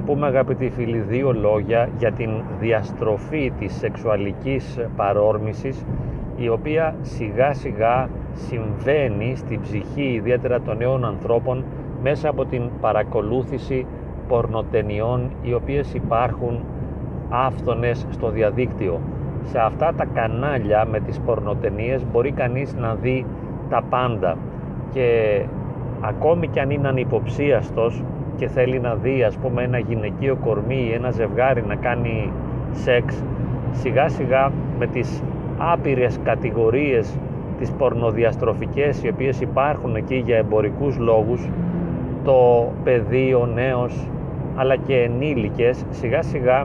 πούμε αγαπητοί φίλοι δύο λόγια για την διαστροφή της σεξουαλικής παρόρμησης η οποία σιγά σιγά συμβαίνει στην ψυχή ιδιαίτερα των νέων ανθρώπων μέσα από την παρακολούθηση πορνοτενιών οι οποίες υπάρχουν άφθονες στο διαδίκτυο. Σε αυτά τα κανάλια με τις πορνοτενίες μπορεί κανείς να δει τα πάντα και ακόμη κι αν είναι ανυποψίαστος και θέλει να δει ας πούμε ένα γυναικείο κορμί ή ένα ζευγάρι να κάνει σεξ σιγά σιγά με τις άπειρες κατηγορίες τις πορνοδιαστροφικές οι οποίες υπάρχουν εκεί για εμπορικούς λόγους το παιδί, ο νέος αλλά και ενήλικες σιγά σιγά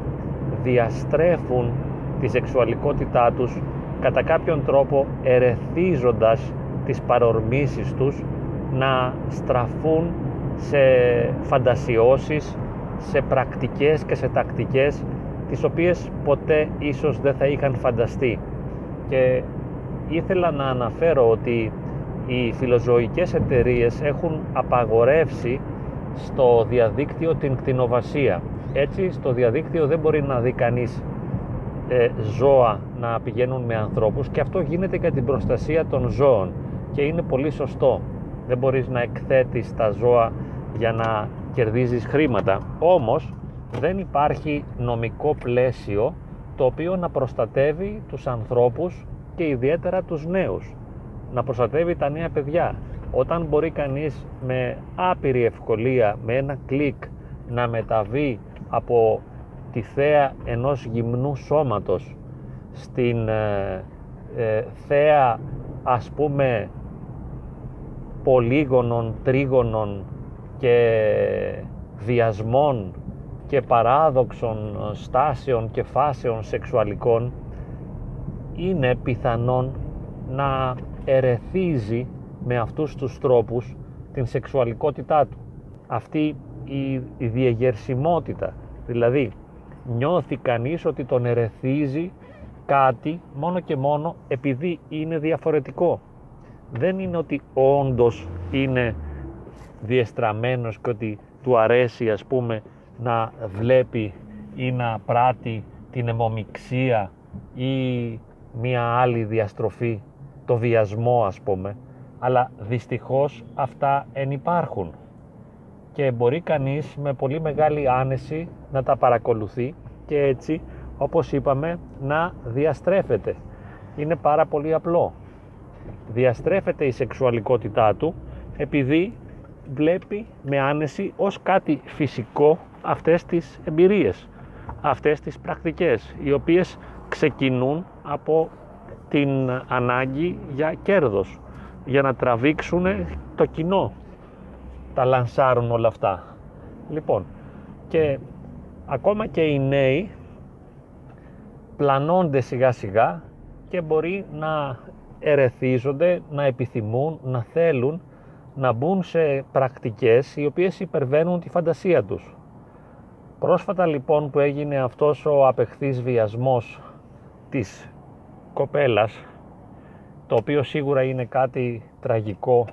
διαστρέφουν τη σεξουαλικότητά τους κατά κάποιον τρόπο ερεθίζοντας τις παρορμήσεις τους να στραφούν σε φαντασιώσεις, σε πρακτικές και σε τακτικές τις οποίες ποτέ ίσως δεν θα είχαν φανταστεί. Και ήθελα να αναφέρω ότι οι φιλοζωικές εταιρείες έχουν απαγορεύσει στο διαδίκτυο την κτηνοβασία. Έτσι στο διαδίκτυο δεν μπορεί να δει κανείς ε, ζώα να πηγαίνουν με ανθρώπους και αυτό γίνεται για την προστασία των ζώων και είναι πολύ σωστό. Δεν μπορείς να εκθέτεις τα ζώα για να κερδίζεις χρήματα. Όμως δεν υπάρχει νομικό πλαίσιο το οποίο να προστατεύει τους ανθρώπους και ιδιαίτερα τους νέους. Να προστατεύει τα νέα παιδιά. Όταν μπορεί κανείς με άπειρη ευκολία, με ένα κλικ να μεταβεί από τη θέα ενός γυμνού σώματος στην ε, ε, θέα ας πούμε πολύγωνων, τρίγωνων και βιασμών και παράδοξων στάσεων και φάσεων σεξουαλικών είναι πιθανόν να ερεθίζει με αυτούς τους τρόπους την σεξουαλικότητά του. Αυτή η, η διεγερσιμότητα, δηλαδή νιώθει κανείς ότι τον ερεθίζει κάτι μόνο και μόνο επειδή είναι διαφορετικό. Δεν είναι ότι όντως είναι διεστραμμένος και ότι του αρέσει ας πούμε να βλέπει ή να πράττει την αιμομιξία ή μία άλλη διαστροφή, το βιασμό ας πούμε, αλλά δυστυχώς αυτά εν υπάρχουν και μπορεί κανείς με πολύ μεγάλη άνεση να τα παρακολουθεί και έτσι όπως είπαμε να διαστρέφεται. Είναι πάρα πολύ απλό. Διαστρέφεται η σεξουαλικότητά του επειδή βλέπει με άνεση ως κάτι φυσικό αυτές τις εμπειρίες, αυτές τις πρακτικές, οι οποίες ξεκινούν από την ανάγκη για κέρδος, για να τραβήξουν το κοινό. Τα λανσάρουν όλα αυτά. Λοιπόν, και ακόμα και οι νέοι πλανώνται σιγά σιγά και μπορεί να ερεθίζονται, να επιθυμούν, να θέλουν να μπουν σε πρακτικές οι οποίες υπερβαίνουν τη φαντασία τους. Πρόσφατα λοιπόν που έγινε αυτός ο απεχθής βιασμός της κοπέλας, το οποίο σίγουρα είναι κάτι τραγικό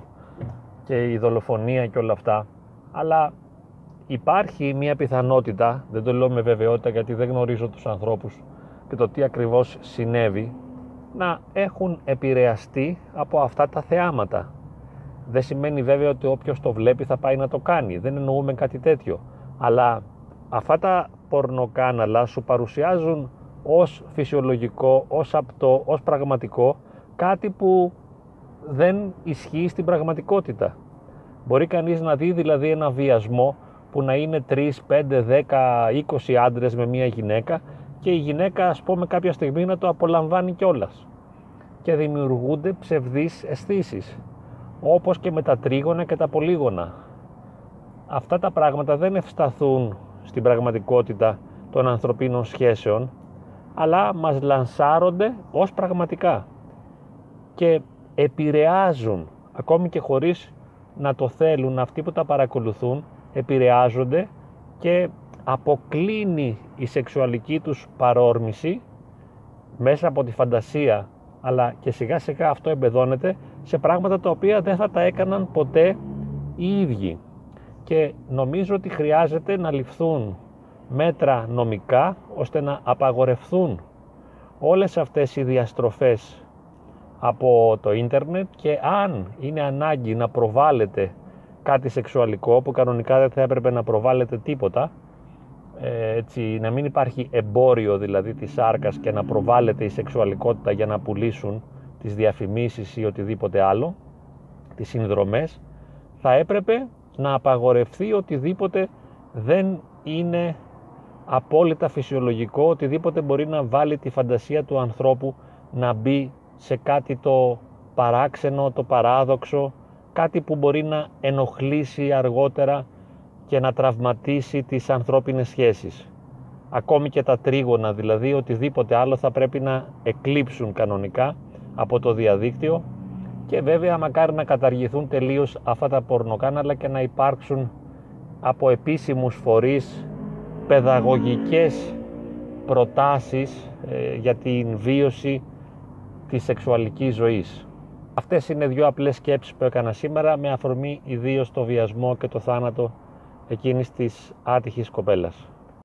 και η δολοφονία και όλα αυτά, αλλά υπάρχει μια πιθανότητα, δεν το λέω με βεβαιότητα γιατί δεν γνωρίζω τους ανθρώπους και το τι ακριβώς συνέβη, να έχουν επηρεαστεί από αυτά τα θεάματα δεν σημαίνει βέβαια ότι όποιος το βλέπει θα πάει να το κάνει. Δεν εννοούμε κάτι τέτοιο. Αλλά αυτά τα πορνοκάναλα σου παρουσιάζουν ως φυσιολογικό, ως απτό, ως πραγματικό κάτι που δεν ισχύει στην πραγματικότητα. Μπορεί κανείς να δει δηλαδή ένα βιασμό που να είναι 3, 5, 10, 20 άντρες με μία γυναίκα και η γυναίκα ας πούμε κάποια στιγμή να το απολαμβάνει κιόλας. Και δημιουργούνται ψευδείς αισθήσεις όπως και με τα τρίγωνα και τα πολύγωνα. Αυτά τα πράγματα δεν ευσταθούν στην πραγματικότητα των ανθρωπίνων σχέσεων, αλλά μας λανσάρονται ως πραγματικά και επηρεάζουν, ακόμη και χωρίς να το θέλουν αυτοί που τα παρακολουθούν, επηρεάζονται και αποκλίνει η σεξουαλική τους παρόρμηση μέσα από τη φαντασία αλλά και σιγά σιγά αυτό εμπεδώνεται σε πράγματα τα οποία δεν θα τα έκαναν ποτέ οι ίδιοι. Και νομίζω ότι χρειάζεται να ληφθούν μέτρα νομικά ώστε να απαγορευθούν όλες αυτές οι διαστροφές από το ίντερνετ και αν είναι ανάγκη να προβάλλεται κάτι σεξουαλικό που κανονικά δεν θα έπρεπε να προβάλλεται τίποτα ε, έτσι, να μην υπάρχει εμπόριο δηλαδή της σάρκας και να προβάλλεται η σεξουαλικότητα για να πουλήσουν τις διαφημίσεις ή οτιδήποτε άλλο τις συνδρομές θα έπρεπε να απαγορευτεί οτιδήποτε δεν είναι απόλυτα φυσιολογικό, οτιδήποτε μπορεί να βάλει τη φαντασία του ανθρώπου να μπει σε κάτι το παράξενο, το παράδοξο, κάτι που μπορεί να ενοχλήσει αργότερα και να τραυματίσει τις ανθρώπινες σχέσεις. Ακόμη και τα τρίγωνα δηλαδή, οτιδήποτε άλλο θα πρέπει να εκλείψουν κανονικά από το διαδίκτυο και βέβαια μακάρι να καταργηθούν τελείως αυτά τα πορνοκάναλα και να υπάρξουν από επίσημους φορείς παιδαγωγικές προτάσεις ε, για την βίωση της σεξουαλικής ζωής. Αυτές είναι δύο απλές σκέψεις που έκανα σήμερα με αφορμή ιδίως το βιασμό και το θάνατο εκείνης της άτυχης κοπέλας.